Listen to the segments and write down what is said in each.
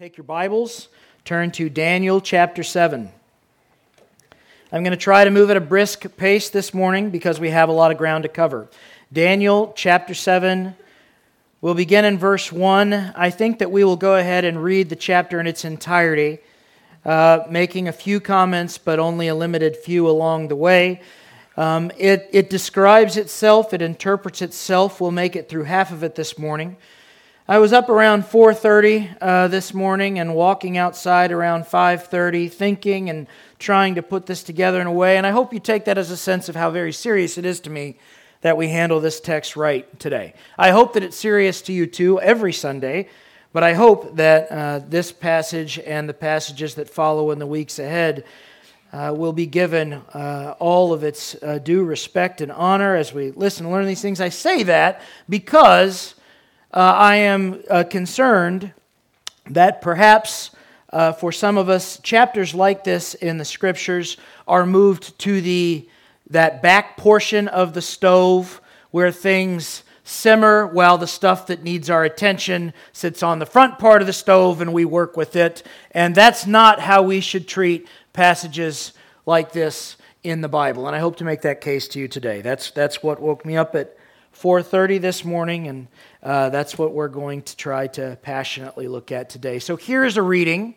Take your Bibles, turn to Daniel chapter 7. I'm going to try to move at a brisk pace this morning because we have a lot of ground to cover. Daniel chapter 7, we'll begin in verse 1. I think that we will go ahead and read the chapter in its entirety, uh, making a few comments, but only a limited few along the way. Um, it, it describes itself, it interprets itself. We'll make it through half of it this morning. I was up around 4:30 uh, this morning and walking outside around 5:30, thinking and trying to put this together in a way. And I hope you take that as a sense of how very serious it is to me that we handle this text right today. I hope that it's serious to you too every Sunday, but I hope that uh, this passage and the passages that follow in the weeks ahead. Uh, will be given uh, all of its uh, due respect and honor as we listen and learn these things. I say that because uh, I am uh, concerned that perhaps uh, for some of us, chapters like this in the scriptures are moved to the that back portion of the stove where things simmer while the stuff that needs our attention sits on the front part of the stove and we work with it. And that's not how we should treat passages like this in the Bible. And I hope to make that case to you today. That's, that's what woke me up at 4:30 this morning, and uh, that's what we're going to try to passionately look at today. So here is a reading.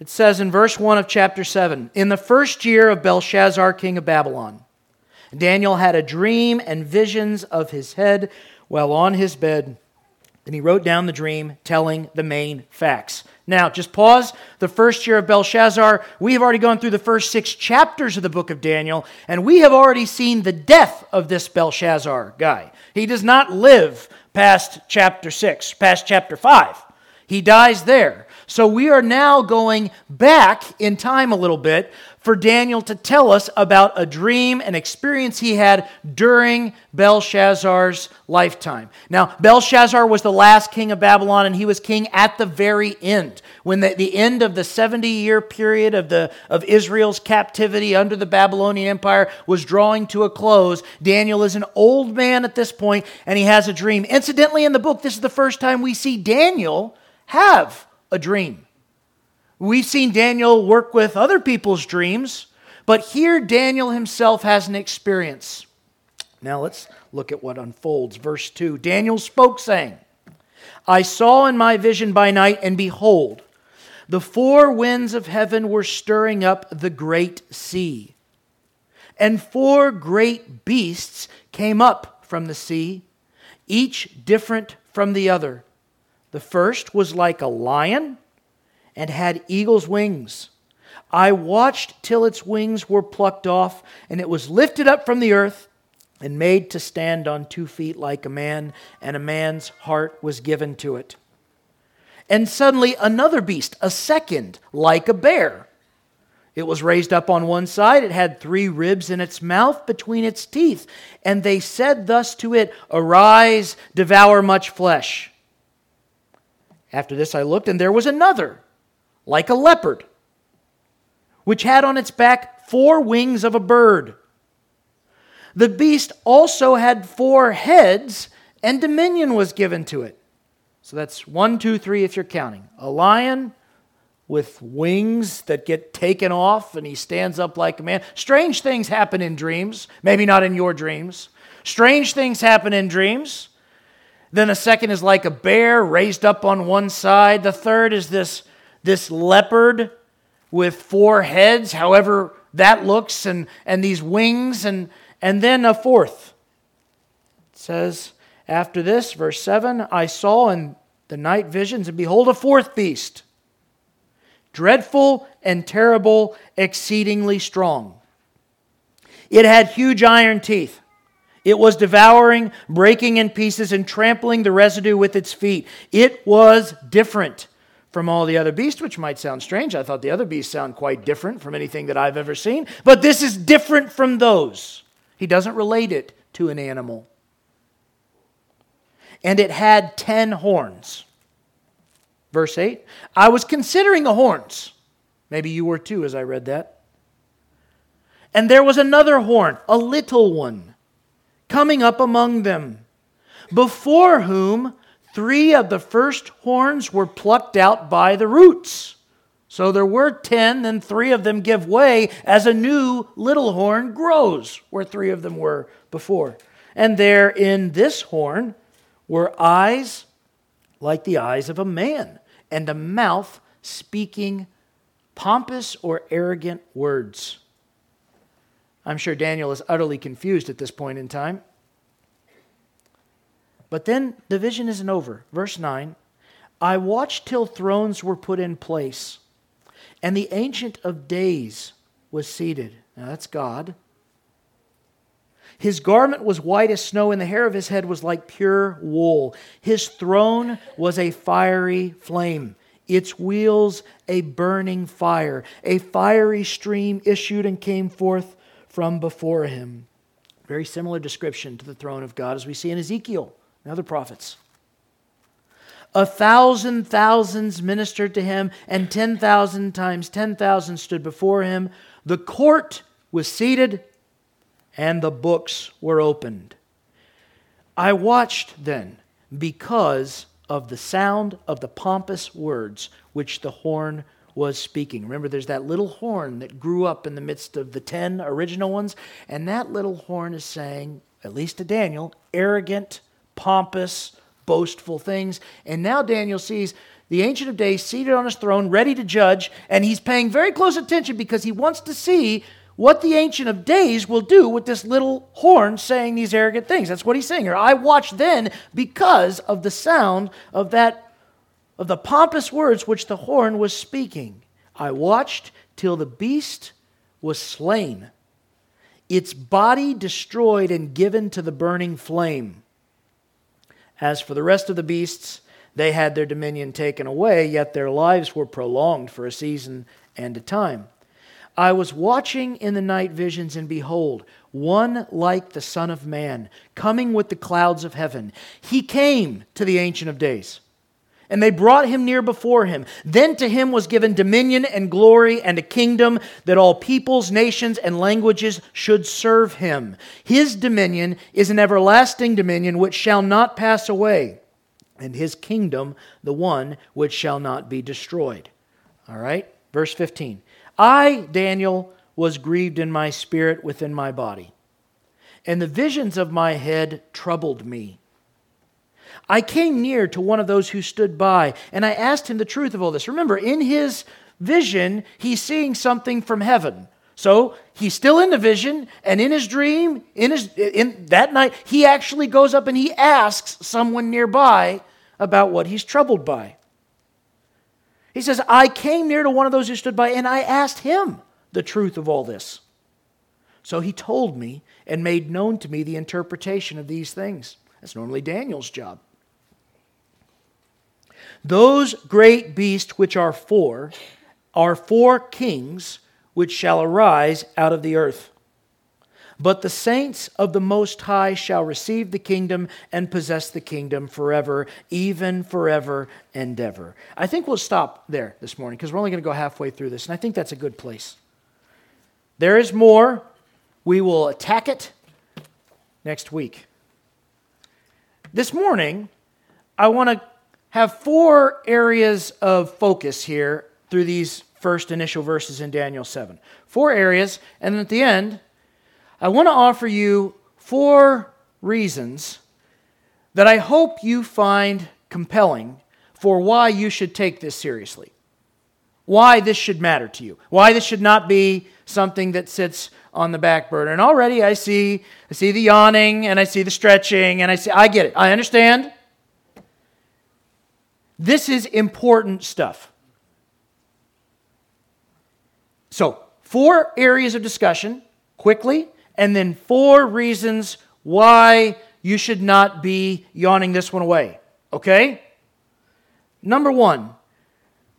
It says in verse 1 of chapter 7 In the first year of Belshazzar, king of Babylon, Daniel had a dream and visions of his head while on his bed. And he wrote down the dream, telling the main facts. Now, just pause. The first year of Belshazzar, we have already gone through the first six chapters of the book of Daniel, and we have already seen the death of this Belshazzar guy. He does not live past chapter six, past chapter five. He dies there. So we are now going back in time a little bit for Daniel to tell us about a dream, an experience he had during Belshazzar's lifetime. Now, Belshazzar was the last king of Babylon, and he was king at the very end. When the, the end of the 70 year period of, the, of Israel's captivity under the Babylonian Empire was drawing to a close, Daniel is an old man at this point, and he has a dream. Incidentally, in the book, this is the first time we see Daniel have a dream. We've seen Daniel work with other people's dreams, but here Daniel himself has an experience. Now let's look at what unfolds. Verse 2 Daniel spoke, saying, I saw in my vision by night, and behold, the four winds of heaven were stirring up the great sea. And four great beasts came up from the sea, each different from the other. The first was like a lion and had eagle's wings. I watched till its wings were plucked off, and it was lifted up from the earth and made to stand on two feet like a man, and a man's heart was given to it. And suddenly another beast, a second, like a bear. It was raised up on one side. It had three ribs in its mouth between its teeth. And they said thus to it, Arise, devour much flesh. After this I looked, and there was another like a leopard, which had on its back four wings of a bird. The beast also had four heads, and dominion was given to it. So that's one, two, three if you're counting. A lion with wings that get taken off, and he stands up like a man. Strange things happen in dreams, maybe not in your dreams. Strange things happen in dreams. Then a second is like a bear raised up on one side. The third is this this leopard with four heads, however that looks, and, and these wings, and, and then a fourth. It says, After this, verse 7 I saw in the night visions, and behold, a fourth beast, dreadful and terrible, exceedingly strong. It had huge iron teeth. It was devouring, breaking in pieces, and trampling the residue with its feet. It was different from all the other beasts, which might sound strange. I thought the other beasts sound quite different from anything that I've ever seen, but this is different from those. He doesn't relate it to an animal. And it had ten horns. Verse 8 I was considering the horns. Maybe you were too as I read that. And there was another horn, a little one, coming up among them, before whom three of the first horns were plucked out by the roots. So there were ten, then three of them give way as a new little horn grows, where three of them were before. And there in this horn were eyes like the eyes of a man, and a mouth speaking pompous or arrogant words. I'm sure Daniel is utterly confused at this point in time. But then the vision isn't over. Verse 9 I watched till thrones were put in place, and the Ancient of Days was seated. Now that's God. His garment was white as snow, and the hair of his head was like pure wool. His throne was a fiery flame, its wheels a burning fire. A fiery stream issued and came forth from before him. Very similar description to the throne of God as we see in Ezekiel and other prophets. A thousand thousands ministered to him, and 10,000 times 10,000 stood before him. The court was seated and the books were opened. I watched then because of the sound of the pompous words which the horn was speaking. Remember, there's that little horn that grew up in the midst of the ten original ones, and that little horn is saying, at least to Daniel, arrogant, pompous, boastful things. And now Daniel sees the Ancient of Days seated on his throne, ready to judge, and he's paying very close attention because he wants to see what the Ancient of Days will do with this little horn saying these arrogant things. That's what he's saying here. I watched then because of the sound of that of the pompous words which the horn was speaking. I watched till the beast was slain, its body destroyed and given to the burning flame. As for the rest of the beasts, they had their dominion taken away, yet their lives were prolonged for a season and a time. I was watching in the night visions, and behold, one like the Son of Man, coming with the clouds of heaven. He came to the Ancient of Days, and they brought him near before him. Then to him was given dominion and glory and a kingdom that all peoples, nations, and languages should serve him. His dominion is an everlasting dominion which shall not pass away, and his kingdom the one which shall not be destroyed. All right, verse 15. I, Daniel, was grieved in my spirit within my body, and the visions of my head troubled me. I came near to one of those who stood by, and I asked him the truth of all this. Remember, in his vision, he's seeing something from heaven. So he's still in the vision, and in his dream, in his in that night, he actually goes up and he asks someone nearby about what he's troubled by. He says, I came near to one of those who stood by and I asked him the truth of all this. So he told me and made known to me the interpretation of these things. That's normally Daniel's job. Those great beasts which are four are four kings which shall arise out of the earth. But the saints of the Most High shall receive the kingdom and possess the kingdom forever, even forever and ever. I think we'll stop there this morning because we're only going to go halfway through this, and I think that's a good place. There is more. We will attack it next week. This morning, I want to have four areas of focus here through these first initial verses in Daniel 7. Four areas, and at the end, I want to offer you four reasons that I hope you find compelling for why you should take this seriously. Why this should matter to you. Why this should not be something that sits on the back burner. And already I see I see the yawning and I see the stretching and I see I get it. I understand. This is important stuff. So, four areas of discussion quickly and then four reasons why you should not be yawning this one away. Okay? Number one,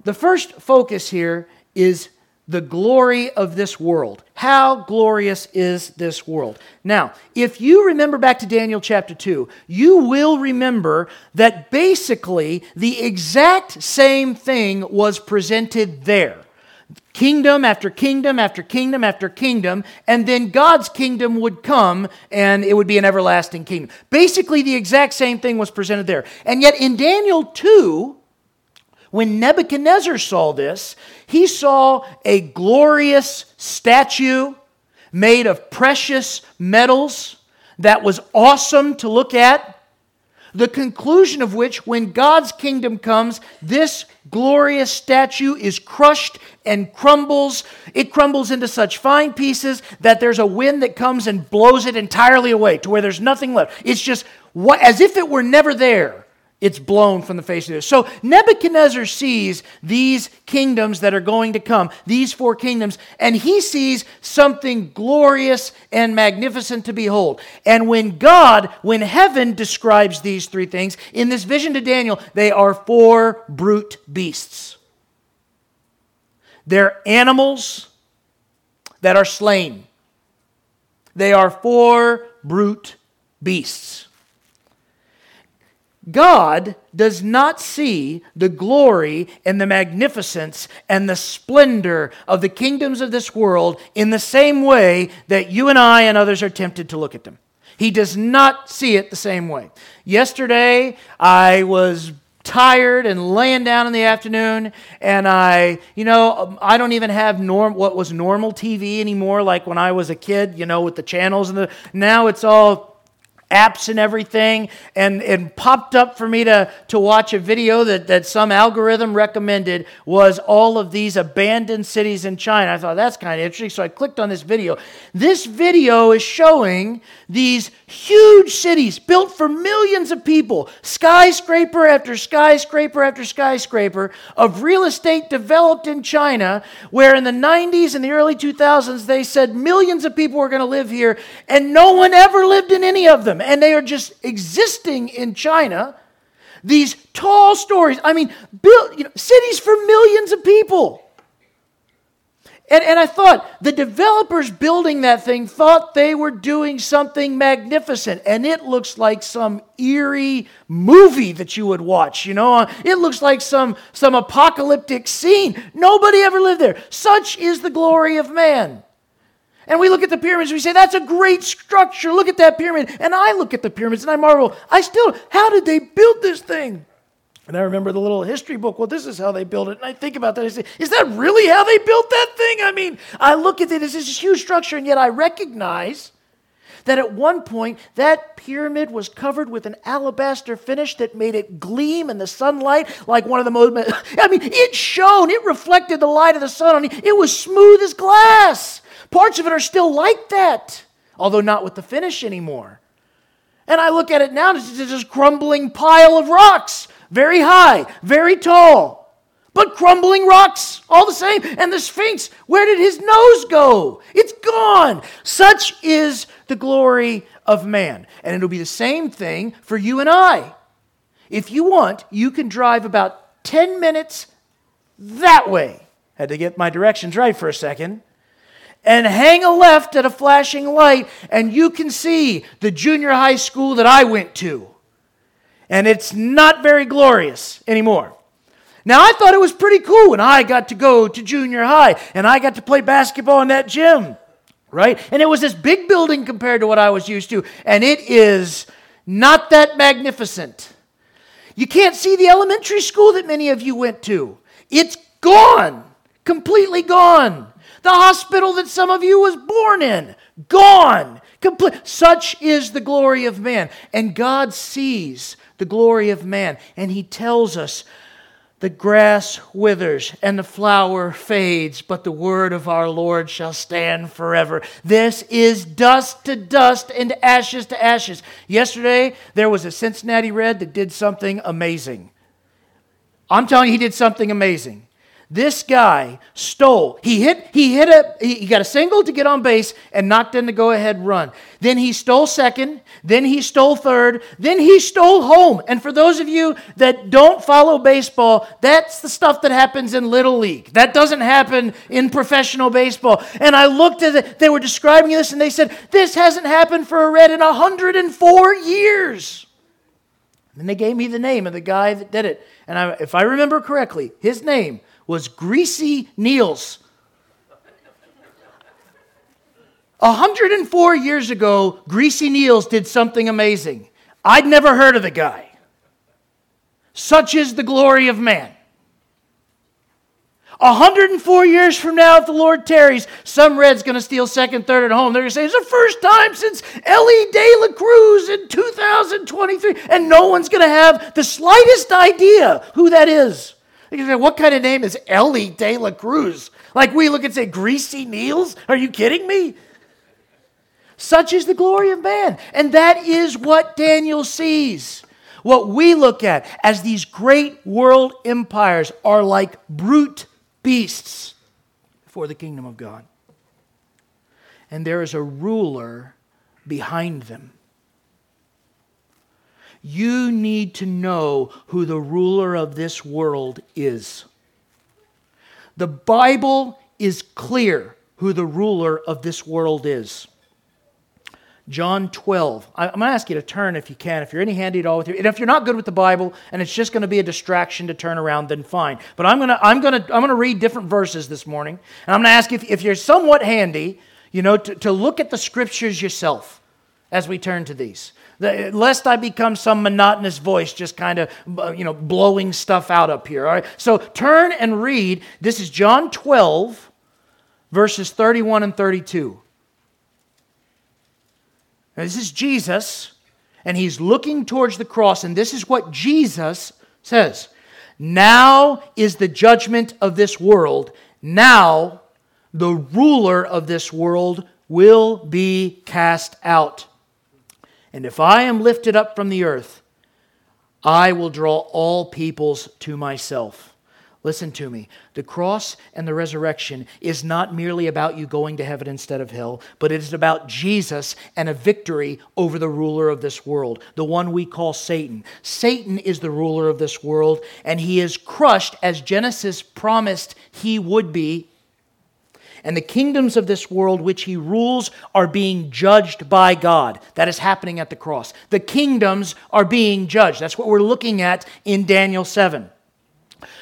the first focus here is the glory of this world. How glorious is this world? Now, if you remember back to Daniel chapter 2, you will remember that basically the exact same thing was presented there. kingdom after kingdom after kingdom after kingdom, and then God's kingdom would come and it would be an everlasting kingdom. Basically, the exact same thing was presented there. And yet, in Daniel 2, when Nebuchadnezzar saw this, he saw a glorious statue made of precious metals that was awesome to look at the conclusion of which, when God's kingdom comes, this glorious statue is crushed and crumbles. It crumbles into such fine pieces that there's a wind that comes and blows it entirely away to where there's nothing left. It's just what, as if it were never there it's blown from the face of the earth. So Nebuchadnezzar sees these kingdoms that are going to come, these four kingdoms, and he sees something glorious and magnificent to behold. And when God, when heaven describes these three things, in this vision to Daniel, they are four brute beasts. They're animals that are slain. They are four brute beasts. God does not see the glory and the magnificence and the splendor of the kingdoms of this world in the same way that you and I and others are tempted to look at them. He does not see it the same way. Yesterday, I was tired and laying down in the afternoon and i you know um, i don't even have norm what was normal tv anymore like when i was a kid you know with the channels and the now it's all apps and everything, and it popped up for me to, to watch a video that, that some algorithm recommended was all of these abandoned cities in China. I thought that's kind of interesting, so I clicked on this video. This video is showing these huge cities built for millions of people, skyscraper after skyscraper after skyscraper of real estate developed in China, where in the 90s and the early 2000s they said millions of people were going to live here, and no one ever lived in any of them them, and they are just existing in China. These tall stories, I mean, built, you know, cities for millions of people. And, and I thought the developers building that thing thought they were doing something magnificent. And it looks like some eerie movie that you would watch, you know? It looks like some, some apocalyptic scene. Nobody ever lived there. Such is the glory of man. And we look at the pyramids, we say, that's a great structure. Look at that pyramid. And I look at the pyramids and I marvel, I still, how did they build this thing? And I remember the little history book. Well, this is how they built it. And I think about that. I say, is that really how they built that thing? I mean, I look at it as this huge structure, and yet I recognize that at one point that pyramid was covered with an alabaster finish that made it gleam in the sunlight like one of the most. I mean, it shone, it reflected the light of the sun on it. It was smooth as glass. Parts of it are still like that, although not with the finish anymore. And I look at it now, it's just a crumbling pile of rocks, very high, very tall, but crumbling rocks all the same. And the Sphinx, where did his nose go? It's gone. Such is the glory of man. And it'll be the same thing for you and I. If you want, you can drive about 10 minutes that way. Had to get my directions right for a second and hang a left at a flashing light, and you can see the junior high school that I went to. And it's not very glorious anymore. Now, I thought it was pretty cool when I got to go to junior high and I got to play basketball in that gym, right? And it was this big building compared to what I was used to, and it is not that magnificent. You can't see the elementary school that many of you went to, it's gone, completely gone. The hospital that some of you was born in, gone. Complete. Such is the glory of man. And God sees the glory of man. And he tells us the grass withers and the flower fades, but the word of our Lord shall stand forever. This is dust to dust and ashes to ashes. Yesterday, there was a Cincinnati Red that did something amazing. I'm telling you, he did something amazing. This guy stole. He hit, he hit a, he got a single to get on base and knocked in the go ahead run. Then he stole second. Then he stole third. Then he stole home. And for those of you that don't follow baseball, that's the stuff that happens in Little League. That doesn't happen in professional baseball. And I looked at it, they were describing this and they said, this hasn't happened for a Red in 104 years. And then they gave me the name of the guy that did it. And I, if I remember correctly, his name was Greasy Niels. 104 years ago, Greasy Niels did something amazing. I'd never heard of the guy. Such is the glory of man. 104 years from now, if the Lord tarries, some red's going to steal second, third, at home. They're going to say, it's the first time since Elly De La Cruz in 2023. And no one's going to have the slightest idea who that is. What kind of name is Elly De La Cruz? Like we look and say, Greasy Niels? Are you kidding me? Such is the glory of man. And that is what Daniel sees. What we look at as these great world empires are like brute beasts before the kingdom of God. And there is a ruler behind them. You need to know who the ruler of this world is. The Bible is clear who the ruler of this world is. John 12. I'm going to ask you to turn if you can, if you're any handy at all with you. And if you're not good with the Bible and it's just going to be a distraction to turn around, then fine. But I'm going to, I'm going to, I'm going to read different verses this morning. And I'm going to ask if, if you're somewhat handy, you know, to, to look at the scriptures yourself as we turn to these. Lest I become some monotonous voice just kind of, uh, you know, blowing stuff out up here. All right. So turn and read. This is John 12, verses 31 and 32. Now, this is Jesus, and he's looking towards the cross, and this is what Jesus says Now is the judgment of this world. Now the ruler of this world will be cast out. And if I am lifted up from the earth, I will draw all peoples to myself. Listen to me. The cross and the resurrection is not merely about you going to heaven instead of hell, but it is about Jesus and a victory over the ruler of this world, the one we call Satan. Satan is the ruler of this world, and he is crushed as Genesis promised he would be. And the kingdoms of this world which he rules are being judged by God. That is happening at the cross. The kingdoms are being judged. That's what we're looking at in Daniel 7.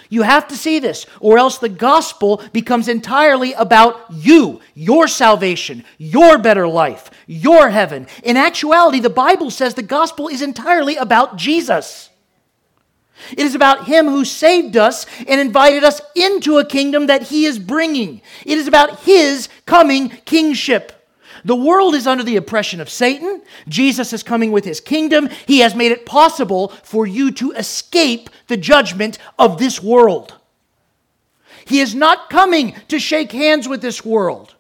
You have to see this, or else the gospel becomes entirely about you, your salvation, your better life, your heaven. In actuality, the Bible says the gospel is entirely about Jesus. It is about Him who saved us and invited us into a kingdom that He is bringing. It is about His coming kingship. The world is under the oppression of Satan. Jesus is coming with his kingdom. He has made it possible for you to escape the judgment of this world. He is not coming to shake hands with this world.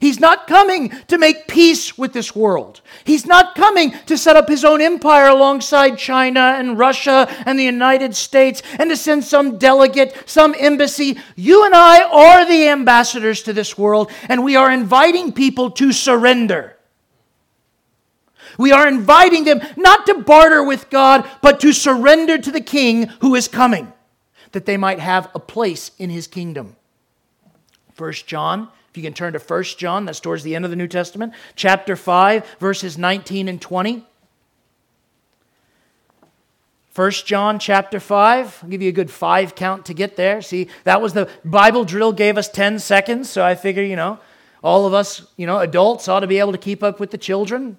He's not coming to make peace with this world. He's not coming to set up his own empire alongside China and Russia and the United States and to send some delegate, some embassy. You and I are the ambassadors to this world, and we are inviting people to surrender. We are inviting them not to barter with God, but to surrender to the King who is coming, that they might have a place in his kingdom. First John if you can turn to 1 John, that's towards the end of the New Testament, chapter 5, verses 19 and 20. 1 John chapter 5. I'll give you a good five count to get there. See, that was the Bible drill gave us 10 seconds, so I figure, you know, all of us, you know, adults ought to be able to keep up with the children.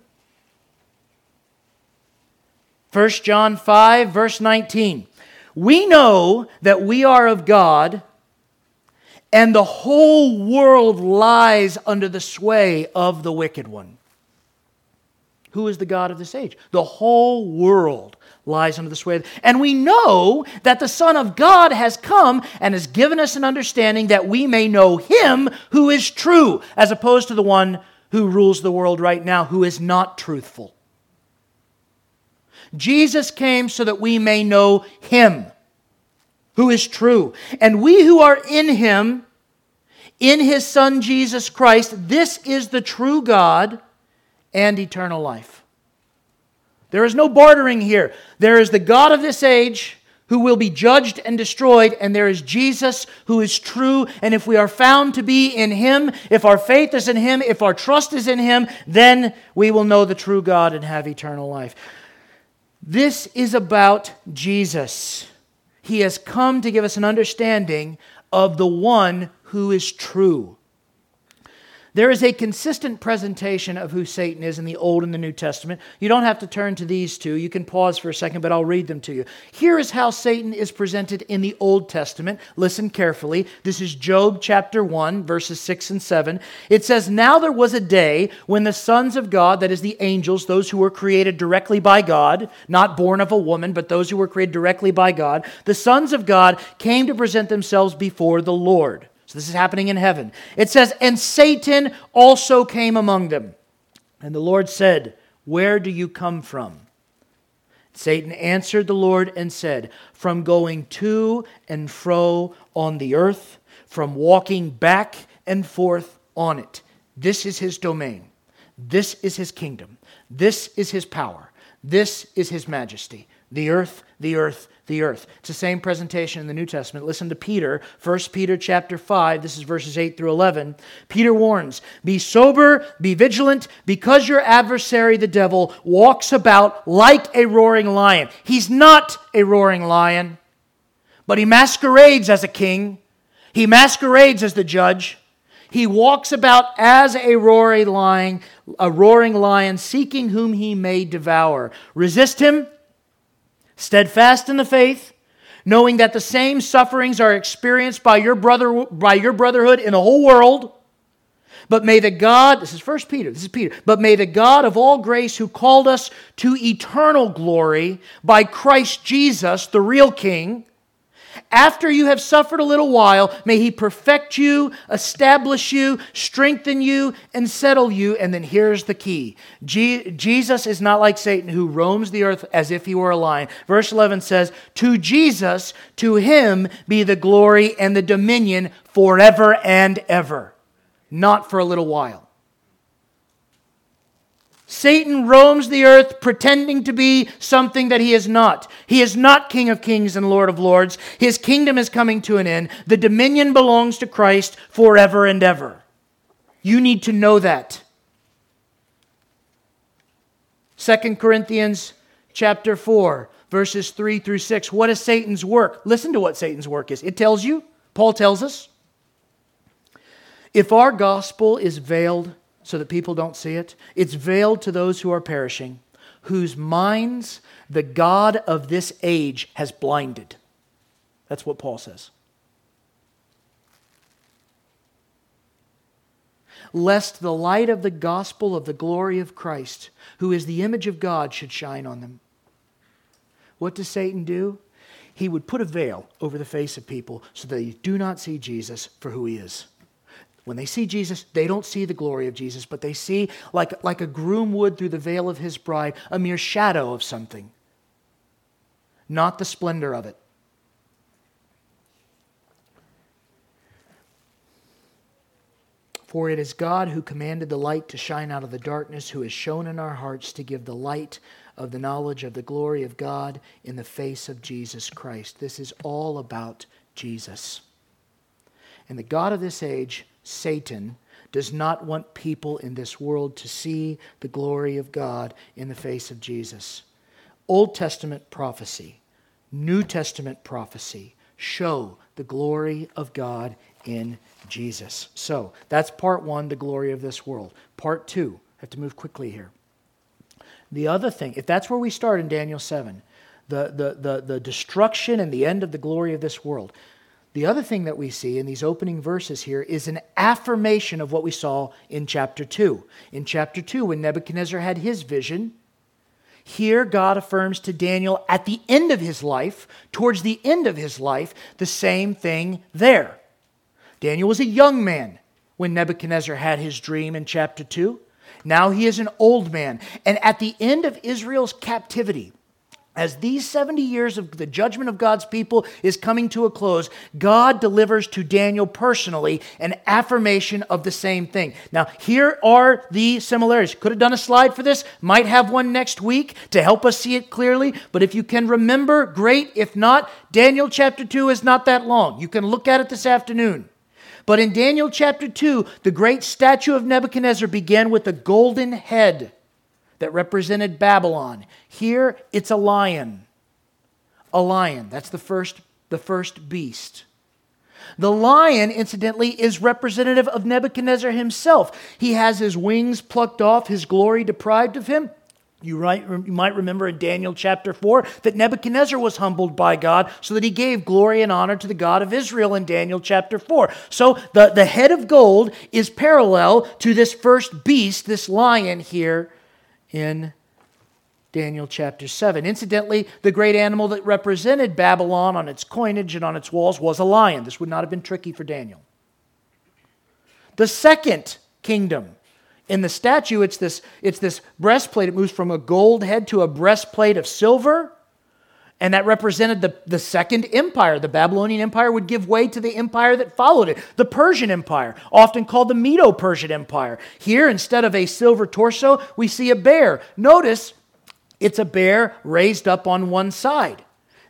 1 John 5, verse 19. We know that we are of God and the whole world lies under the sway of the wicked one. Who is the God of this age? The whole world lies under the sway. Of, and we know that the Son of God has come and has given us an understanding that we may know Him who is true, as opposed to the one who rules the world right now, who is not truthful. Jesus came so that we may know Him who is true. And we who are in Him in his Son Jesus Christ, this is the true God and eternal life. There is no bartering here. There is the God of this age who will be judged and destroyed, and there is Jesus who is true. And if we are found to be in him, if our faith is in him, if our trust is in him, then we will know the true God and have eternal life. This is about Jesus. He has come to give us an understanding of the one who is true. There is a consistent presentation of who Satan is in the Old and the New Testament. You don't have to turn to these two. You can pause for a second, but I'll read them to you. Here is how Satan is presented in the Old Testament. Listen carefully. This is Job chapter 1, verses 6 and 7. It says, Now there was a day when the sons of God, that is the angels, those who were created directly by God, not born of a woman, but those who were created directly by God, the sons of God came to present themselves before the Lord. This is happening in heaven. It says, And Satan also came among them. And the Lord said, Where do you come from? Satan answered the Lord and said, From going to and fro on the earth, from walking back and forth on it. This is his domain. This is his kingdom. This is his power. This is his majesty. The earth, the earth, the earth. It's the same presentation in the New Testament. Listen to Peter, 1 Peter chapter 5, this is verses 8 through 11. Peter warns, "Be sober, be vigilant, because your adversary the devil walks about like a roaring lion." He's not a roaring lion, but he masquerades as a king. He masquerades as the judge. He walks about as a roaring lion, a roaring lion seeking whom he may devour. Resist him steadfast in the faith, knowing that the same sufferings are experienced by your brother by your brotherhood in the whole world. But may the God, this is First Peter, this is Peter, but may the God of all grace who called us to eternal glory by Christ Jesus, the real King, after you have suffered a little while, may he perfect you, establish you, strengthen you, and settle you. And then here's the key Jesus is not like Satan who roams the earth as if he were a lion. Verse 11 says, To Jesus, to him be the glory and the dominion forever and ever, not for a little while. Satan roams the earth pretending to be something that he is not. He is not King of kings and Lord of lords. His kingdom is coming to an end. The dominion belongs to Christ forever and ever. You need to know that. 2 Corinthians chapter 4 verses 3 through 6. What is Satan's work? Listen to what Satan's work is. It tells you, Paul tells us, if our gospel is veiled, so that people don't see it. It's veiled to those who are perishing, whose minds the God of this age has blinded. That's what Paul says. Lest the light of the gospel of the glory of Christ, who is the image of God, should shine on them. What does Satan do? He would put a veil over the face of people so they do not see Jesus for who he is. When they see Jesus, they don't see the glory of Jesus, but they see, like, like a groom would through the veil of his bride, a mere shadow of something, not the splendor of it. For it is God who commanded the light to shine out of the darkness, who has shown in our hearts to give the light of the knowledge of the glory of God in the face of Jesus Christ. This is all about Jesus. And the God of this age Satan, does not want people in this world to see the glory of God in the face of Jesus. Old Testament prophecy, New Testament prophecy show the glory of God in Jesus. So that's part one, the glory of this world. Part two, I have to move quickly here. The other thing, if that's where we start in Daniel 7, the, the, the, the destruction and the end of the glory of this world. The other thing that we see in these opening verses here is an affirmation of what we saw in chapter 2. In chapter 2, when Nebuchadnezzar had his vision, here God affirms to Daniel at the end of his life, towards the end of his life, the same thing there. Daniel was a young man when Nebuchadnezzar had his dream in chapter 2. Now he is an old man. And at the end of Israel's captivity, as these 70 years of the judgment of God's people is coming to a close, God delivers to Daniel personally an affirmation of the same thing. Now, here are the similarities. Could have done a slide for this, might have one next week to help us see it clearly, but if you can remember, great. If not, Daniel chapter 2 is not that long. You can look at it this afternoon. But in Daniel chapter 2, the great statue of Nebuchadnezzar began with a golden head that represented Babylon. Here it's a lion. A lion. That's the first, the first beast. The lion, incidentally, is representative of Nebuchadnezzar himself. He has his wings plucked off, his glory deprived of him. You, might remember in Daniel chapter 4 that Nebuchadnezzar was humbled by God so that he gave glory and honor to the God of Israel in Daniel chapter 4. So the, the head of gold is parallel to this first beast, this lion here in Daniel chapter 7. Incidentally, the great animal that represented Babylon on its coinage and on its walls was a lion. This would not have been tricky for Daniel. The second kingdom in the statue, it's this, it's this breastplate. It moves from a gold head to a breastplate of silver. And that represented the, the second empire. The Babylonian Empire would give way to the empire that followed it, the Persian Empire, often called the Medo Persian Empire. Here, instead of a silver torso, we see a bear. Notice it's a bear raised up on one side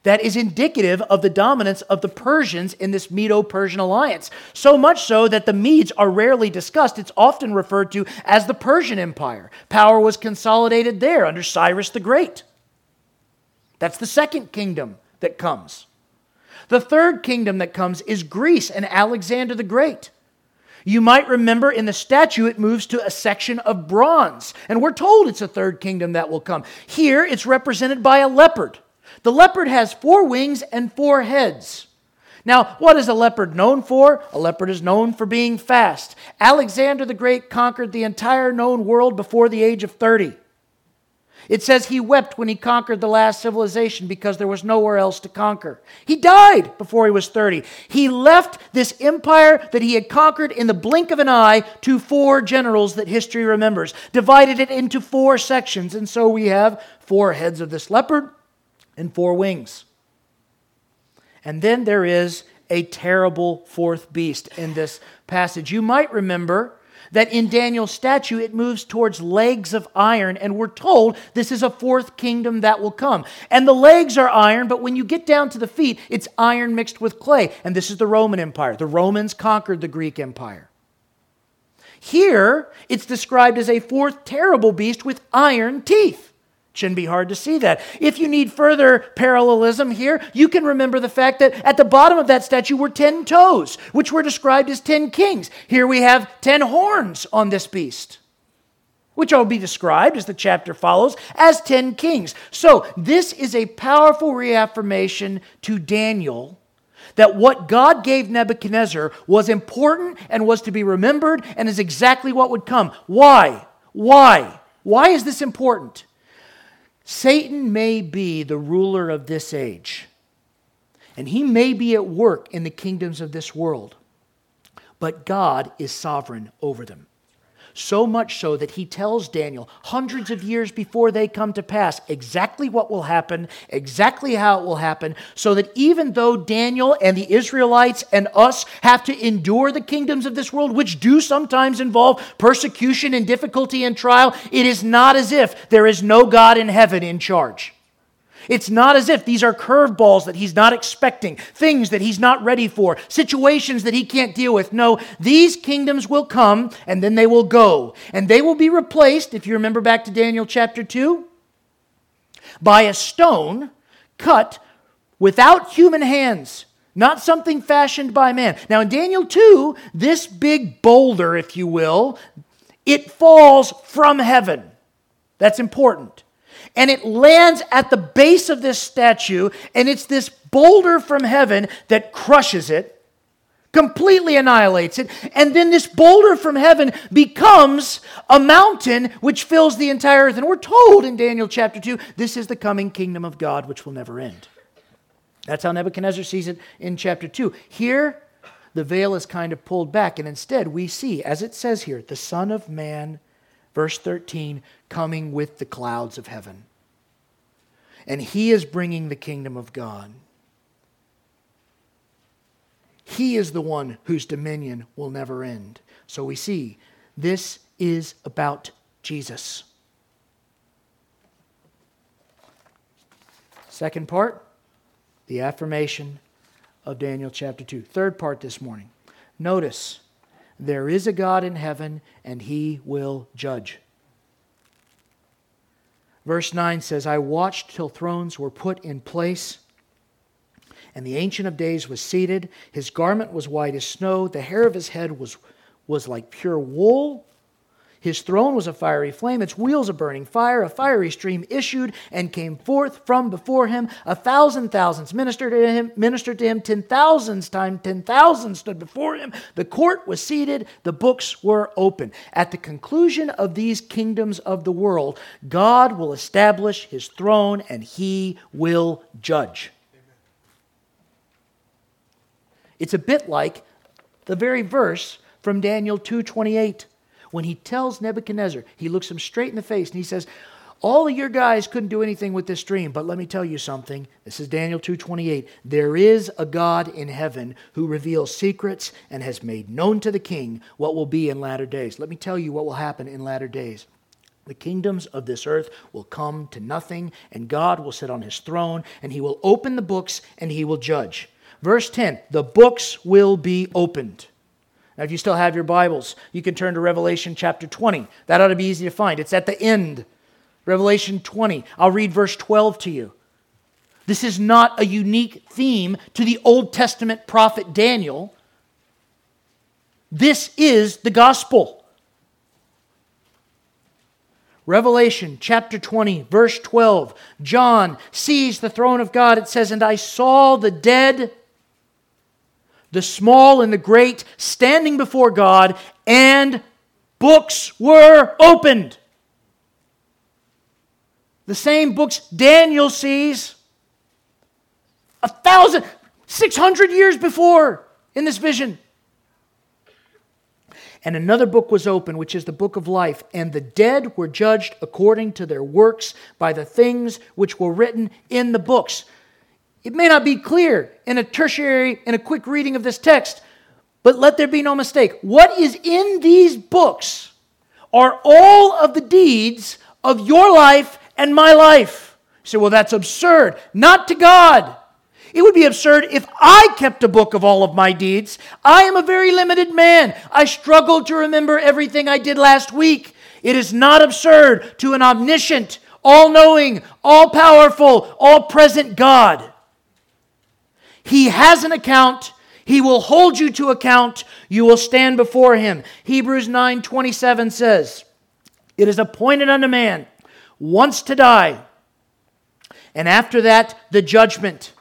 that is indicative of the dominance of the Persians in this Medo Persian alliance. So much so that the Medes are rarely discussed. It's often referred to as the Persian Empire. Power was consolidated there under Cyrus the Great. That's the second kingdom that comes. The third kingdom that comes is Greece and Alexander the Great. You might remember in the statue, it moves to a section of bronze, and we're told it's a third kingdom that will come. Here, it's represented by a leopard. The leopard has four wings and four heads. Now, what is a leopard known for? A leopard is known for being fast. Alexander the Great conquered the entire known world before the age of 30. It says he wept when he conquered the last civilization because there was nowhere else to conquer. He died before he was 30. He left this empire that he had conquered in the blink of an eye to four generals that history remembers, divided it into four sections. And so we have four heads of this leopard, and four wings. And then there is a terrible fourth beast in this passage. You might remember that in Daniel's statue it moves towards legs of iron, and we're told this is a fourth kingdom that will come. And the legs are iron, but when you get down to the feet, it's iron mixed with clay. And this is the Roman Empire. The Romans conquered the Greek Empire. Here, it's described as a fourth terrible beast with iron teeth. Shouldn't be hard to see that. If you need further parallelism here, you can remember the fact that at the bottom of that statue were 10 toes, which were described as 10 kings. Here we have 10 horns on this beast, which will be described as the chapter follows as 10 kings. So, this is a powerful reaffirmation to Daniel that what God gave Nebuchadnezzar was important and was to be remembered and is exactly what would come. Why? Why? Why is this important? Satan may be the ruler of this age, and he may be at work in the kingdoms of this world, but God is sovereign over them. So much so that he tells Daniel, hundreds of years before they come to pass, exactly what will happen, exactly how it will happen, so that even though Daniel and the Israelites and us have to endure the kingdoms of this world, which do sometimes involve persecution and difficulty and trial, it is not as if there is no God in heaven in charge. It's not as if these are curveballs that he's not expecting, things that he's not ready for, situations that he can't deal with. No, these kingdoms will come and then they will go. And they will be replaced, if you remember back to Daniel chapter 2, by a stone cut without human hands, not something fashioned by man. Now, in Daniel 2, this big boulder, if you will, it falls from heaven. That's important and it lands at the base of this statue, and it's this boulder from heaven that crushes it, completely annihilates it, and then this boulder from heaven becomes a mountain which fills the entire earth. And we're told in Daniel chapter 2 this is the coming kingdom of God which will never end. That's how Nebuchadnezzar sees it in chapter 2. Here, the veil is kind of pulled back, and instead we see, as it says here, the Son of Man verse 13, coming with the clouds of heaven. And he is bringing the kingdom of God. He is the one whose dominion will never end. So we see this is about Jesus. Second part, the affirmation of Daniel chapter 2. Third part this morning. Notice there is a God in heaven, and he will judge. Verse 9 says, I watched till thrones were put in place, And the Ancient of Days was seated. His garment was white as snow. The hair of his head was, was like pure wool. His throne was a fiery flame, its wheels a burning fire. A fiery stream issued and came forth from before him. A thousand thousands ministered to him, ministered to him. Ten thousands times ten thousands stood before him. The court was seated, the books were open. At the conclusion of these kingdoms of the world, God will establish his throne and he will judge. It's a bit like the very verse from Daniel 2:28 when he tells Nebuchadnezzar, he looks him straight in the face and he says, all of your guys couldn't do anything with this dream, but let me tell you something. This is Daniel 2:28. There is a God in heaven who reveals secrets and has made known to the king what will be in latter days. Let me tell you what will happen in latter days. The kingdoms of this earth will come to nothing, and God will sit on his throne, and he will open the books and he will judge. Verse 10 The books will be opened. Now, if you still have your Bibles, you can turn to Revelation chapter 20. That ought to be easy to find. It's at the end. Revelation 20. I'll read verse 12 to you. This is not a unique theme to the Old Testament prophet Daniel. This is the gospel. Revelation chapter 20, verse 12. John sees the throne of God. It says, And I saw the dead the small and the great, standing before God, and books were opened. The same books Daniel sees a thousand, six hundred years before in this vision. And another book was opened, which is the book of life. And the dead were judged according to their works by the things which were written in the books. It may not be clear in a tertiary, in a quick reading of this text, but let there be no mistake. What is in these books are all of the deeds of your life and my life. You say, well, that's absurd. Not to God. It would be absurd if I kept a book of all of my deeds. I am a very limited man. I struggle to remember everything I did last week. It is not absurd to an omniscient, all knowing, all powerful, all present God. He has an account. He will hold you to account. You will stand before him. Hebrews 9 27 says, It is appointed unto man once to die, and after that, the judgment.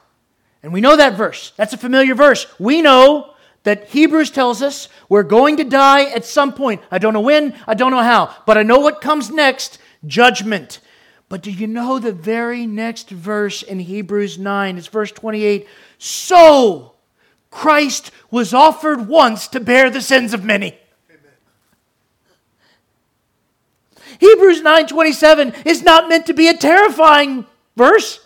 And we know that verse. That's a familiar verse. We know that Hebrews tells us we're going to die at some point. I don't know when, I don't know how, but I know what comes next judgment. But do you know the very next verse in Hebrews 9? It's verse 28. So Christ was offered once to bear the sins of many. Hebrews 9:27 is not meant to be a terrifying verse.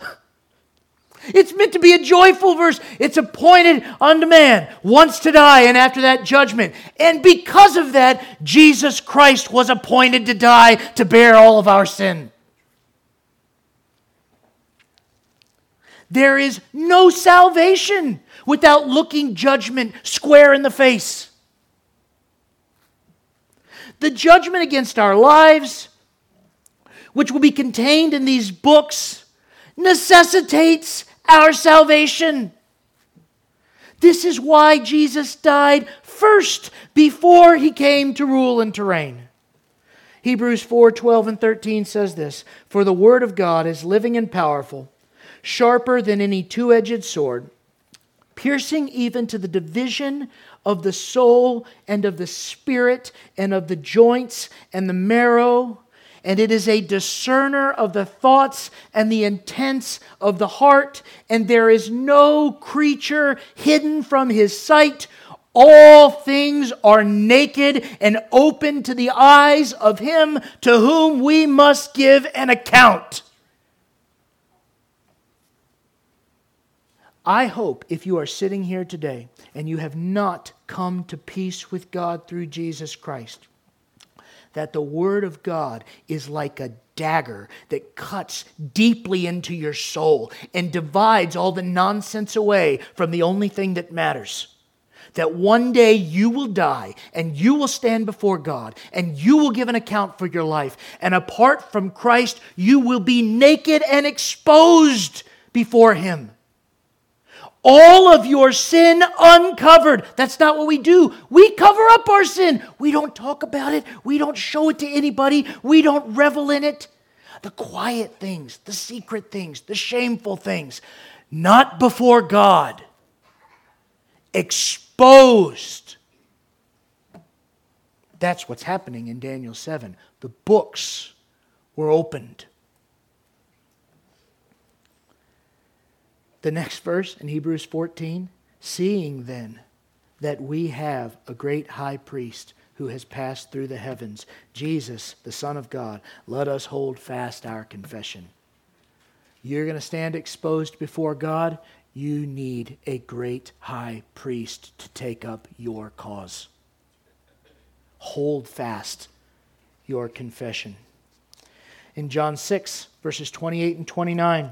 It's meant to be a joyful verse. It's appointed unto man once to die and after that judgment. And because of that, Jesus Christ was appointed to die to bear all of our sin. There is no salvation without looking judgment square in the face. The judgment against our lives, which will be contained in these books, necessitates our salvation. This is why Jesus died first before he came to rule and to reign. Hebrews 4 12 and 13 says this For the word of God is living and powerful sharper than any two edged sword, piercing even to the division of the soul and of the spirit and of the joints and the marrow. And it is a discerner of the thoughts and the intents of the heart. And there is no creature hidden from his sight. All things are naked and open to the eyes of him to whom we must give an account. I hope if you are sitting here today and you have not come to peace with God through Jesus Christ, that the Word of God is like a dagger that cuts deeply into your soul and divides all the nonsense away from the only thing that matters. That one day you will die and you will stand before God and you will give an account for your life. And apart from Christ, you will be naked and exposed before Him. All of your sin uncovered. That's not what we do. We cover up our sin. We don't talk about it. We don't show it to anybody. We don't revel in it. The quiet things, the secret things, the shameful things, not before God. Exposed. That's what's happening in Daniel 7. The books were opened. The next verse in Hebrews 14 seeing then that we have a great high priest who has passed through the heavens, Jesus, the Son of God, let us hold fast our confession. You're going to stand exposed before God. You need a great high priest to take up your cause. Hold fast your confession. In John 6, verses 28 and 29,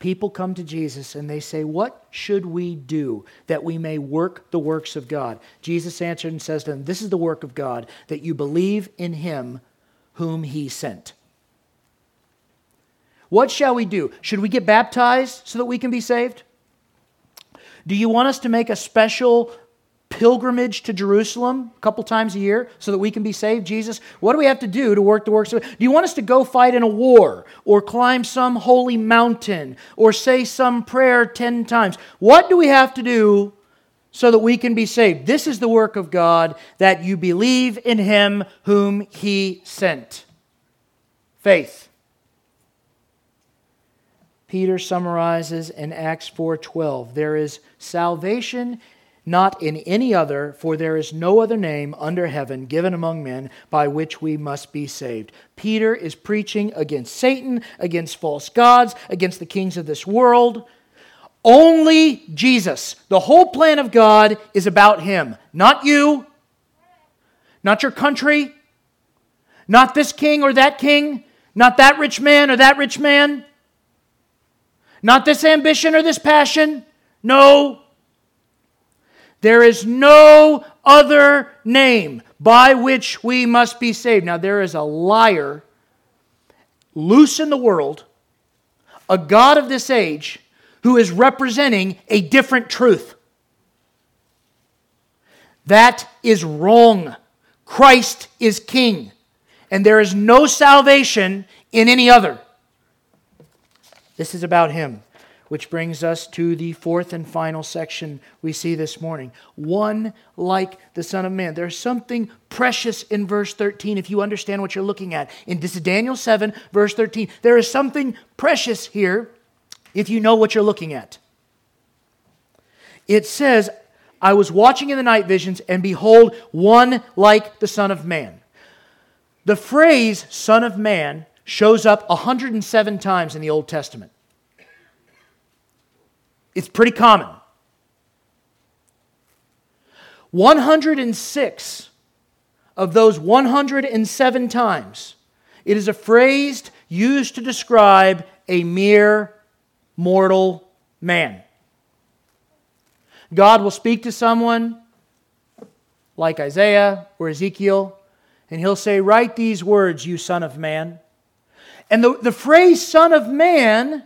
people come to Jesus and they say, What should we do that we may work the works of God? Jesus answered and says to them, This is the work of God, that you believe in him whom he sent. What shall we do? Should we get baptized so that we can be saved? Do you want us to make a special pilgrimage to Jerusalem a couple times a year so that we can be saved, Jesus? What do we have to do to work the works of Do you want us to go fight in a war or climb some holy mountain or say some prayer 10 times? What do we have to do so that we can be saved? This is the work of God that you believe in him whom he sent. Faith. Peter summarizes in Acts 4:12, there is salvation not in any other, for there is no other name under heaven given among men by which we must be saved. Peter is preaching against Satan, against false gods, against the kings of this world. Only Jesus. The whole plan of God is about him, not you, not your country, not this king or that king, not that rich man or that rich man, not this ambition or this passion. No, there is no other name by which we must be saved. Now, there is a liar loose in the world, a God of this age, who is representing a different truth. That is wrong. Christ is King, and there is no salvation in any other. This is about Him. Which brings us to the fourth and final section we see this morning. One like the Son of Man. There's something precious in verse 13 if you understand what you're looking at. In this is Daniel 7, verse 13. There is something precious here if you know what you're looking at. It says, I was watching in the night visions, and behold, one like the Son of Man. The phrase Son of Man shows up 107 times in the Old Testament. It's pretty common. 106 of those 107 times, it is a phrase used to describe a mere mortal man. God will speak to someone like Isaiah or Ezekiel, and he'll say, Write these words, you son of man. And the, the phrase son of man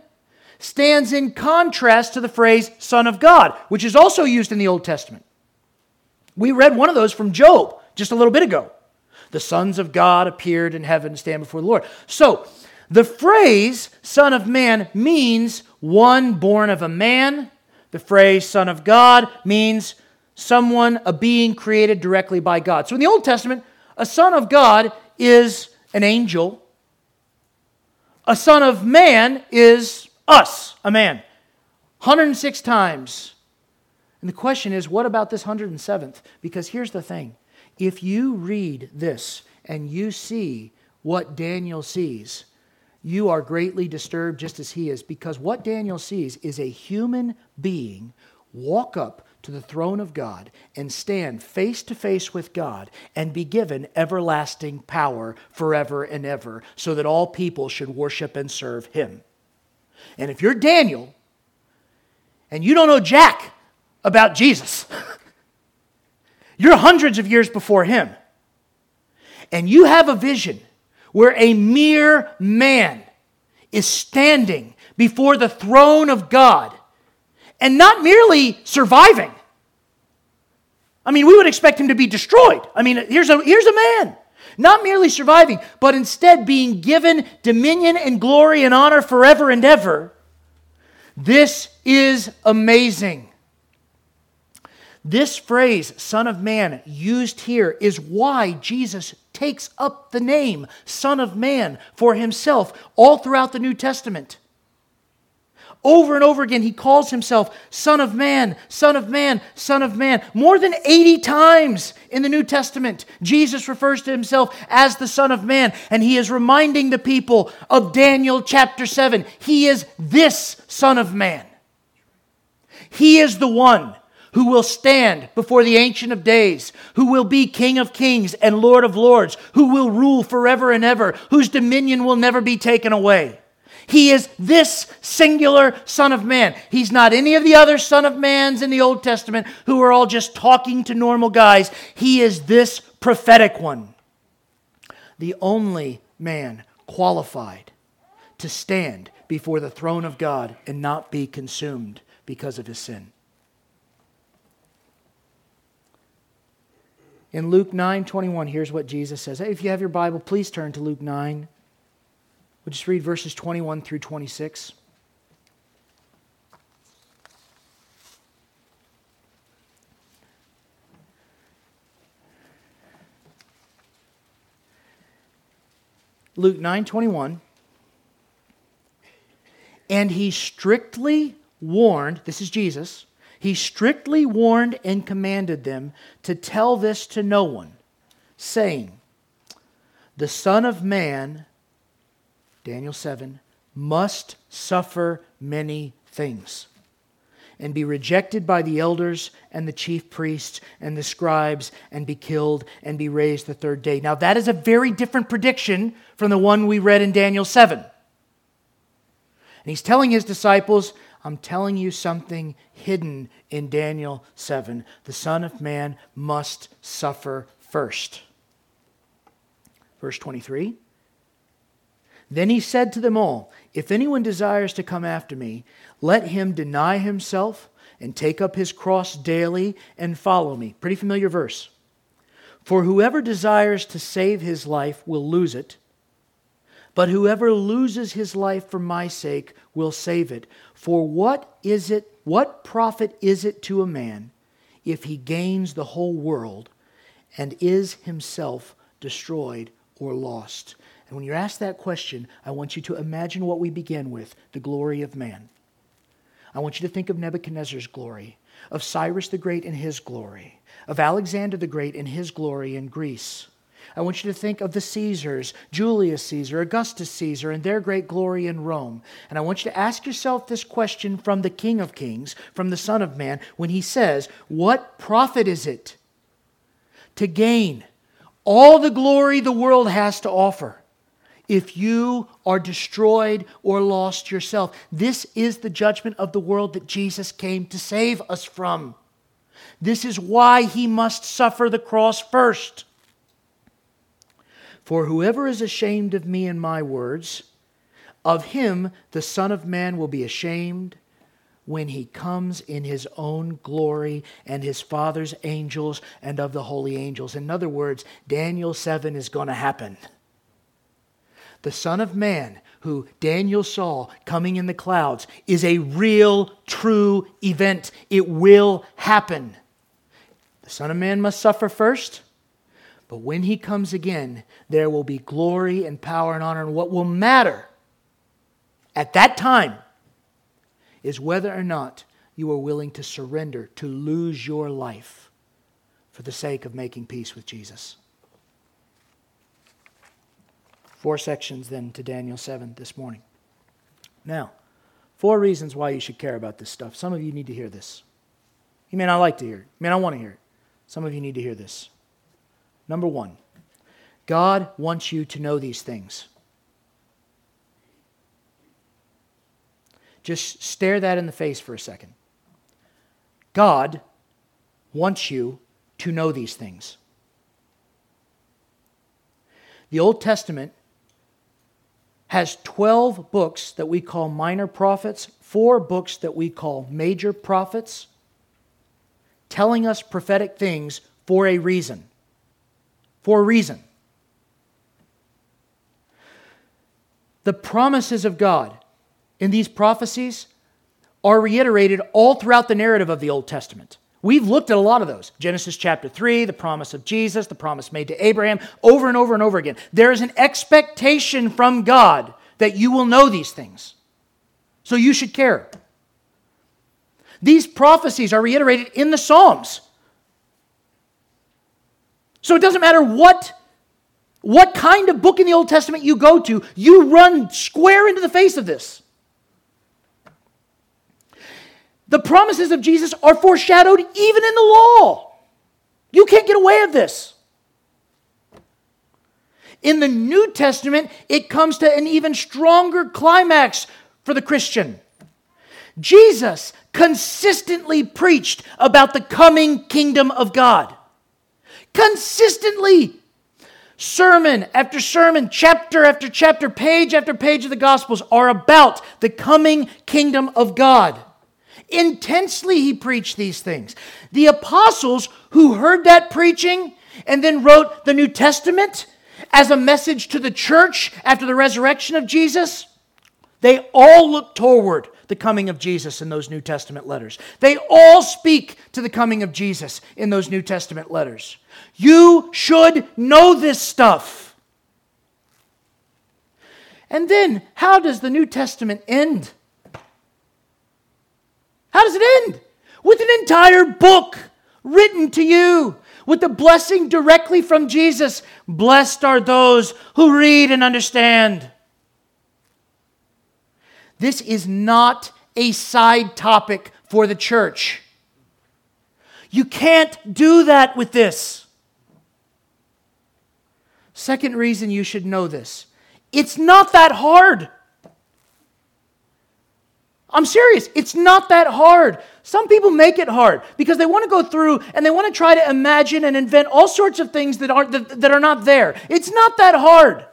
stands in contrast to the phrase Son of God, which is also used in the Old Testament. We read one of those from Job just a little bit ago. The sons of God appeared in heaven to stand before the Lord. So, the phrase Son of Man means one born of a man. The phrase Son of God means someone, a being created directly by God. So, in the Old Testament, a Son of God is an angel. A Son of Man is us, a man. 106 times. And the question is, what about this 107th? Because here's the thing if you read this and you see what Daniel sees, you are greatly disturbed just as he is, because what Daniel sees is a human being walk up to the throne of God and stand face to face with God and be given everlasting power forever and ever, so that all people should worship and serve him. And if you're Daniel and you don't know Jack about Jesus, you're hundreds of years before him, and you have a vision where a mere man is standing before the throne of God and not merely surviving. I mean, we would expect him to be destroyed. I mean, here's a, here's a man, not merely surviving, but instead being given dominion and glory and honor forever and ever. This is amazing. This phrase, Son of Man, used here is why Jesus takes up the name Son of Man for himself all throughout the New Testament. Over and over again, he calls himself Son of Man, Son of Man, Son of Man. More than 80 times in the New Testament, Jesus refers to himself as the Son of Man, and he is reminding the people of Daniel chapter 7. He is this Son of Man. He is the one who will stand before the Ancient of Days, who will be King of Kings and Lord of Lords, who will rule forever and ever, whose dominion will never be taken away. He is this singular Son of Man. He's not any of the other Son of Mans in the Old Testament who are all just talking to normal guys. He is this prophetic one, the only man qualified to stand before the throne of God and not be consumed because of his sin. In Luke 9 21, here's what Jesus says. If you have your Bible, please turn to Luke 9. We'll just read verses 21 through 26. Luke 9:21 And he strictly warned, this is Jesus, he strictly warned and commanded them to tell this to no one, saying, The Son of Man, Daniel 7, must suffer many things and be rejected by the elders and the chief priests and the scribes and be killed and be raised the third day. Now, that is a very different prediction from the one we read in Daniel 7. And he's telling his disciples, I'm telling you something hidden in Daniel 7. The Son of Man must suffer first. Verse 23. Then he said to them all, If anyone desires to come after me, let him deny himself and take up his cross daily and follow me. Pretty familiar verse. For whoever desires to save his life will lose it, but whoever loses his life for my sake will save it. For what is it, what profit is it to a man if he gains the whole world and is himself destroyed or lost? And when you're asked that question, I want you to imagine what we begin with the glory of man. I want you to think of Nebuchadnezzar's glory, of Cyrus the Great in his glory, of Alexander the Great in his glory in Greece I want you to think of the Caesars, Julius Caesar, Augustus Caesar, and their great glory in Rome. And I want you to ask yourself this question from the King of Kings, from the Son of Man, when he says, What profit is it to gain all the glory the world has to offer? If you are destroyed or lost yourself. This is the judgment of the world that Jesus came to save us from. This is why he must suffer the cross first. For whoever is ashamed of me and my words, of him the Son of Man will be ashamed when he comes in his own glory and his Father's angels and of the holy angels. In other words, Daniel 7 is going to happen. The Son of Man, who Daniel saw coming in the clouds, is a real, true event. It will happen. The Son of Man must suffer first. But when he comes again, there will be glory and power and honor. And what will matter at that time is whether or not you are willing to surrender, to lose your life for the sake of making peace with Jesus. Four sections then to Daniel 7 this morning. Now, four reasons why you should care about this stuff. Some of you need to hear this. You may not like to hear it. You may not want to hear it. Some of you need to hear this. Number one, God wants you to know these things. Just stare that in the face for a second. God wants you to know these things. The Old Testament has 12 books that we call minor prophets, four books that we call major prophets, telling us prophetic things for a reason. For a reason. The promises of God in these prophecies are reiterated all throughout the narrative of the Old Testament. We've looked at a lot of those. Genesis chapter 3, the promise of Jesus, the promise made to Abraham, over and over and over again. There is an expectation from God that you will know these things. So you should care. These prophecies are reiterated in the Psalms. So it doesn't matter what, what kind of book in the Old Testament you go to, you run square into the face of this. The promises of Jesus are foreshadowed even in the law. You can't get away with this. In the New Testament, it comes to an even stronger climax for the Christian. Jesus consistently preached about the coming kingdom of God. Consistently. Sermon after sermon, chapter after chapter, page after page of the Gospels are about the coming kingdom of God. Intensely, he preached these things. The apostles who heard that preaching and then wrote the New Testament as a message to the church after the resurrection of Jesus, they all look toward the coming of Jesus in those New Testament letters. They all speak to the coming of Jesus in those New Testament letters. You should know this stuff. And then, how does the New Testament end? How does it end? With an entire book written to you, with the blessing directly from Jesus. Blessed are those who read and understand. This is not a side topic for the church. You can't do that with this. Second reason you should know this it's not that hard. I'm serious. It's not that hard. Some people make it hard because they want to go through and they want to try to imagine and invent all sorts of things that, aren't, that, that are not there. It's not that hard.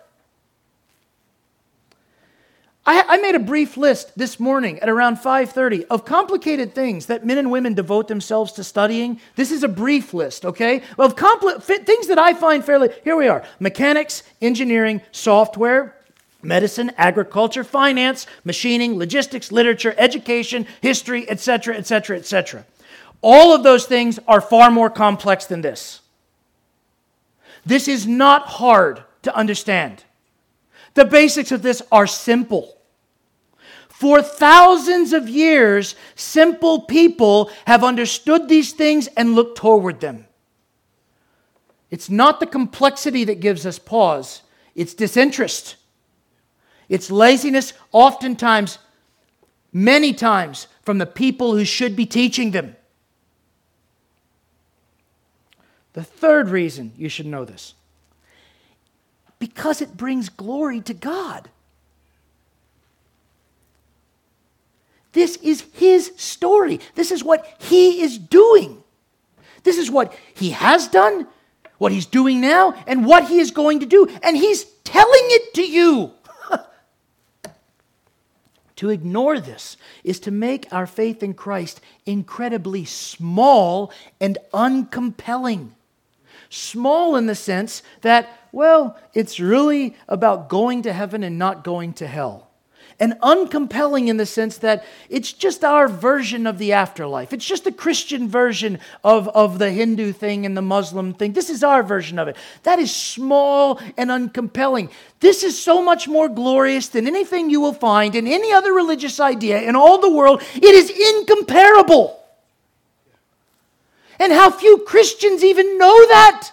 I, I made a brief list this morning at around 5:30 of complicated things that men and women devote themselves to studying. This is a brief list, okay? Of compli- things that I find fairly. Here we are: mechanics, engineering, software, medicine, agriculture, finance, machining, logistics, literature, education, history, etc., etc., etc. All of those things are far more complex than this. This is not hard to understand. The basics of this are simple. For thousands of years, simple people have understood these things and looked toward them. It's not the complexity that gives us pause, it's disinterest. It's laziness, oftentimes, many times, from the people who should be teaching them. The third reason you should know this because it brings glory to God. This is His story. This is what He is doing. This is what He has done, what He's doing now, and what He is going to do. And He's telling it to you. To ignore this is to make our faith in Christ incredibly small and uncompelling. Small in the sense that, well, it's really about going to heaven and not going to hell and uncompelling in the sense that it's just our version of the afterlife. It's just the Christian version of, of the Hindu thing and the Muslim thing. This is our version of it. That is small and uncompelling. This is so much more glorious than anything you will find in any other religious idea in all the world. It is incomparable. And how few Christians even know that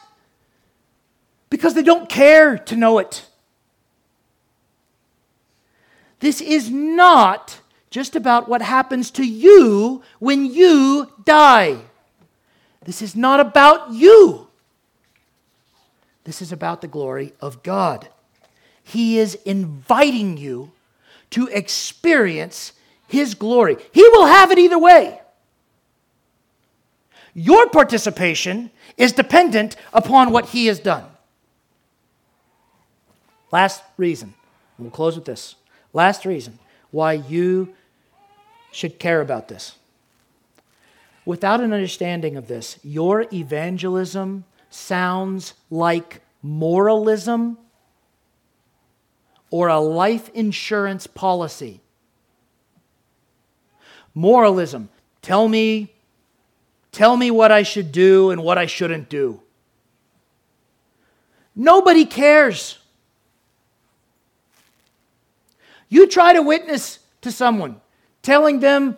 because they don't care to know it. This is not just about what happens to you when you die. This is not about you. This is about the glory of God. He is inviting you to experience His glory. He will have it either way. Your participation is dependent upon what He has done. Last reason We'll close with this. Last reason why you should care about this. Without an understanding of this, your evangelism sounds like moralism or a life insurance policy. Moralism, tell me tell me what I should do and what I shouldn't do. Nobody cares. You try to witness to someone, telling them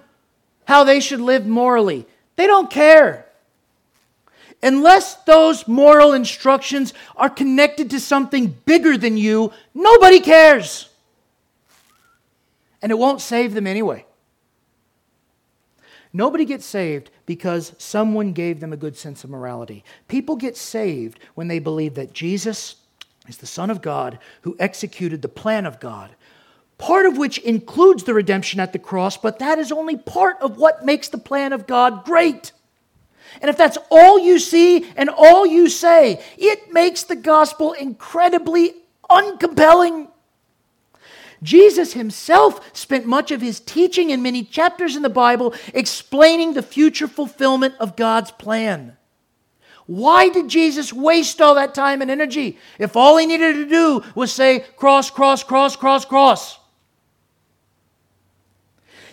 how they should live morally. They don't care. Unless those moral instructions are connected to something bigger than you, nobody cares. And it won't save them anyway. Nobody gets saved because someone gave them a good sense of morality. People get saved when they believe that Jesus is the Son of God who executed the plan of God, part of which includes the redemption at the cross, but that is only part of what makes the plan of God great. And if that's all you see and all you say, it makes the gospel incredibly uncompelling. Jesus himself spent much of his teaching in many chapters in the Bible explaining the future fulfillment of God's plan. Why did Jesus waste all that time and energy if all he needed to do was say, cross, cross, cross, cross, cross?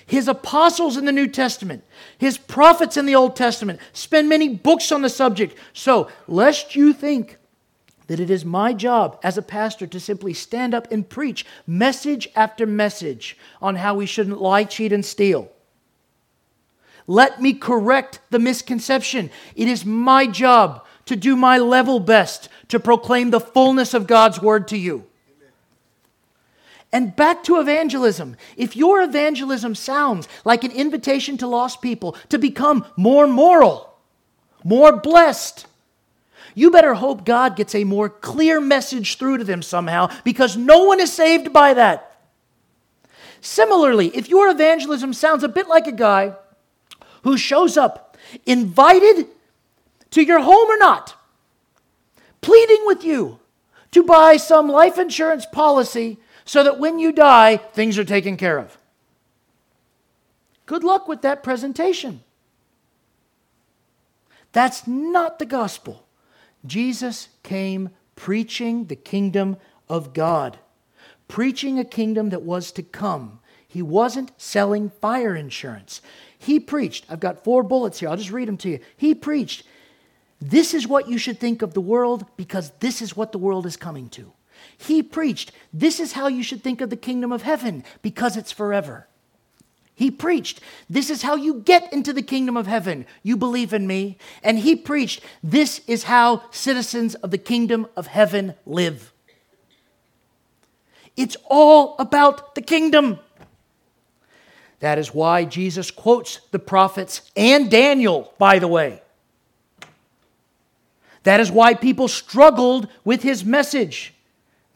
His apostles in the New Testament, his prophets in the Old Testament spend many books on the subject. So, lest you think that it is my job as a pastor to simply stand up and preach message after message on how we shouldn't lie, cheat, and steal. Let me correct the misconception. It is my job to do my level best to proclaim the fullness of God's word to you. And back to evangelism. If your evangelism sounds like an invitation to lost people to become more moral, more blessed, you better hope God gets a more clear message through to them somehow because no one is saved by that. Similarly, if your evangelism sounds a bit like a guy who shows up invited to your home or not, pleading with you to buy some life insurance policy so that when you die, things are taken care of. Good luck with that presentation. That's not the gospel. Jesus came preaching the kingdom of God, preaching a kingdom that was to come. He wasn't selling fire insurance. He preached, I've got four bullets here, I'll just read them to you. He preached, this is what you should think of the world because this is what the world is coming to. He preached, this is how you should think of the kingdom of heaven because it's forever. He preached, This is how you get into the kingdom of heaven. You believe in me. And he preached, This is how citizens of the kingdom of heaven live. It's all about the kingdom. That is why Jesus quotes the prophets and Daniel, by the way. That is why people struggled with his message.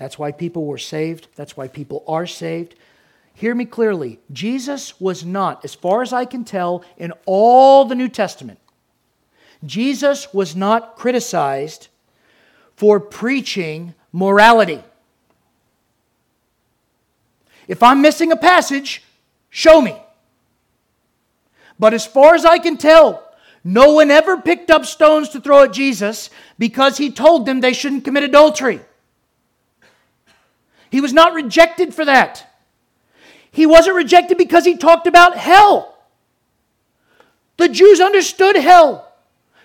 That's why people were saved. That's why people are saved. Hear me clearly. Jesus was not, as far as I can tell, in all the New Testament, Jesus was not criticized for preaching morality. If I'm missing a passage, show me. But as far as I can tell, no one ever picked up stones to throw at Jesus because he told them they shouldn't commit adultery. He was not rejected for that. He wasn't rejected because he talked about hell. The Jews understood hell,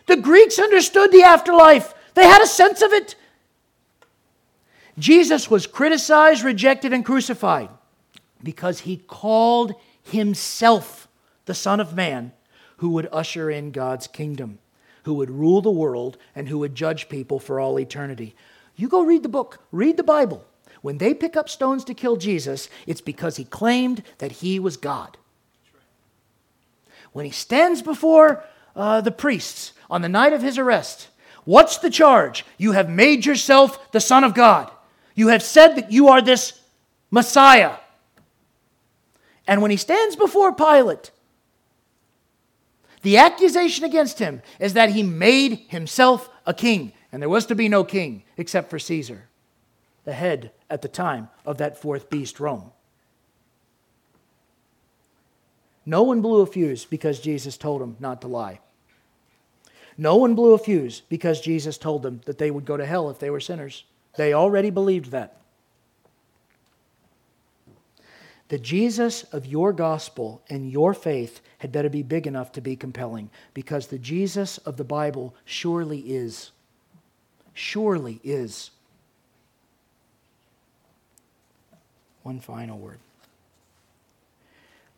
the Greeks understood the afterlife, they had a sense of it. Jesus was criticized, rejected, and crucified because he called himself the Son of Man who would usher in God's kingdom, who would rule the world, and who would judge people for all eternity. You go read the book, read the Bible. When they pick up stones to kill Jesus, it's because he claimed that he was God. When he stands before uh, the priests on the night of his arrest, what's the charge? You have made yourself the Son of God. You have said that you are this Messiah. And when he stands before Pilate, the accusation against him is that he made himself a king, and there was to be no king except for Caesar. Ahead at the time of that fourth beast, Rome. No one blew a fuse because Jesus told them not to lie. No one blew a fuse because Jesus told them that they would go to hell if they were sinners. They already believed that. The Jesus of your gospel and your faith had better be big enough to be compelling because the Jesus of the Bible surely is. Surely is. One final word.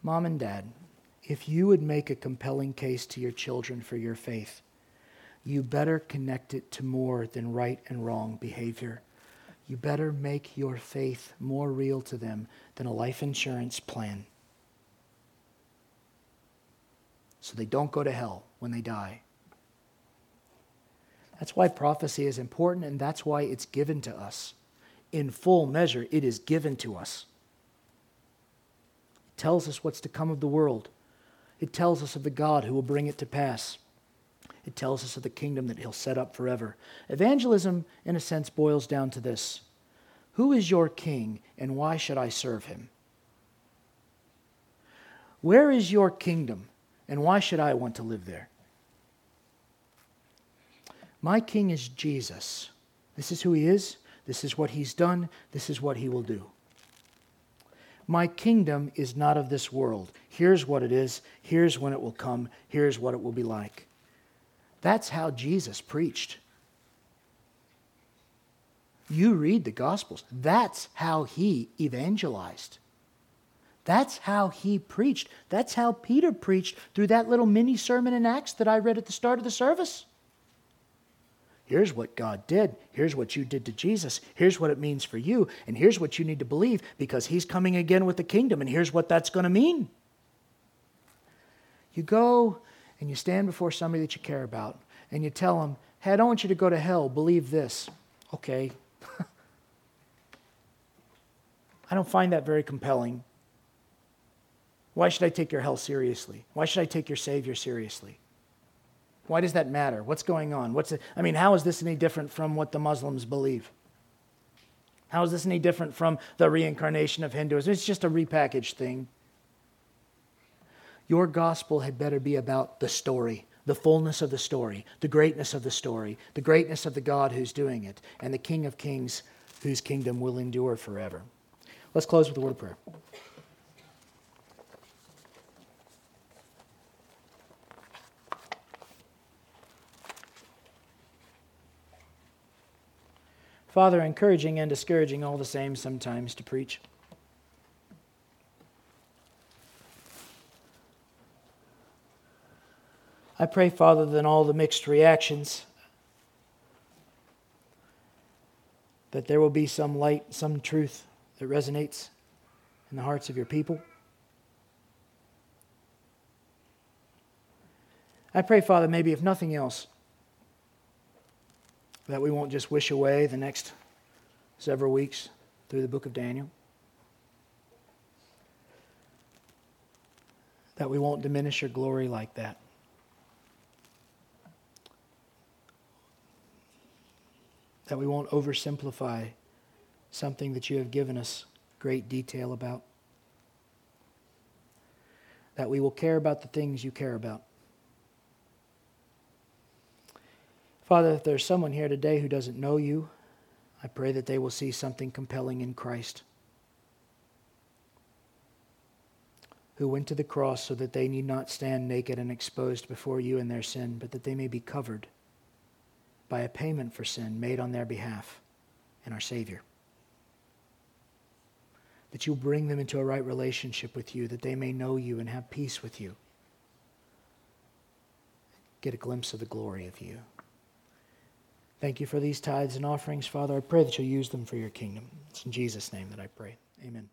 Mom and Dad, if you would make a compelling case to your children for your faith, you better connect it to more than right and wrong behavior. You better make your faith more real to them than a life insurance plan. So they don't go to hell when they die. That's why prophecy is important, and that's why it's given to us. In full measure, it is given to us. It tells us what's to come of the world, it tells us of the God who will bring it to pass. It tells us of the kingdom that he'll set up forever. Evangelism, in a sense, boils down to this Who is your king, and why should I serve him? Where is your kingdom, and why should I want to live there? My king is Jesus. This is who he is. This is what he's done. This is what he will do. My kingdom is not of this world. Here's what it is. Here's when it will come. Here's what it will be like. That's how Jesus preached. You read the Gospels. That's how he evangelized. That's how he preached. That's how Peter preached through that little mini sermon in Acts that I read at the start of the service. Here's what God did. Here's what you did to Jesus. Here's what it means for you. And here's what you need to believe because he's coming again with the kingdom. And here's what that's going to mean. You go and you stand before somebody that you care about and you tell them, hey, I don't want you to go to hell, believe this. Okay. I don't find that very compelling. Why should I take your hell seriously? Why should I take your Savior seriously? Why does that matter? What's going on? What's it, I mean, how is this any different from what the Muslims believe? How is this any different from the reincarnation of Hinduism? It's just a repackaged thing. Your gospel had better be about the story, the fullness of the story, the greatness of the story, the greatness of the God who's doing it, and the King of Kings whose kingdom will endure forever. Let's close with a word of prayer. Father, encouraging and discouraging all the same sometimes to preach. I pray, Father, that all the mixed reactions, that there will be some light, some truth that resonates in the hearts of your people. I pray, Father, maybe if nothing else, that we won't just wish away the next several weeks through the book of Daniel. That we won't diminish your glory like that. that we won't oversimplify something that you have given us great detail about. That we will care about the things you care about. Father, if there's someone here today who doesn't know you, I pray that they will see something compelling in Christ, who went to the cross so that they need not stand naked and exposed before you in their sin, but that they may be covered by a payment for sin made on their behalf in our Savior. That you'll bring them into a right relationship with you, that they may know you and have peace with you. Get a glimpse of the glory of you. Thank you for these tithes and offerings, Father. I pray that you'll use them for your kingdom. It's in Jesus' name that I pray. Amen.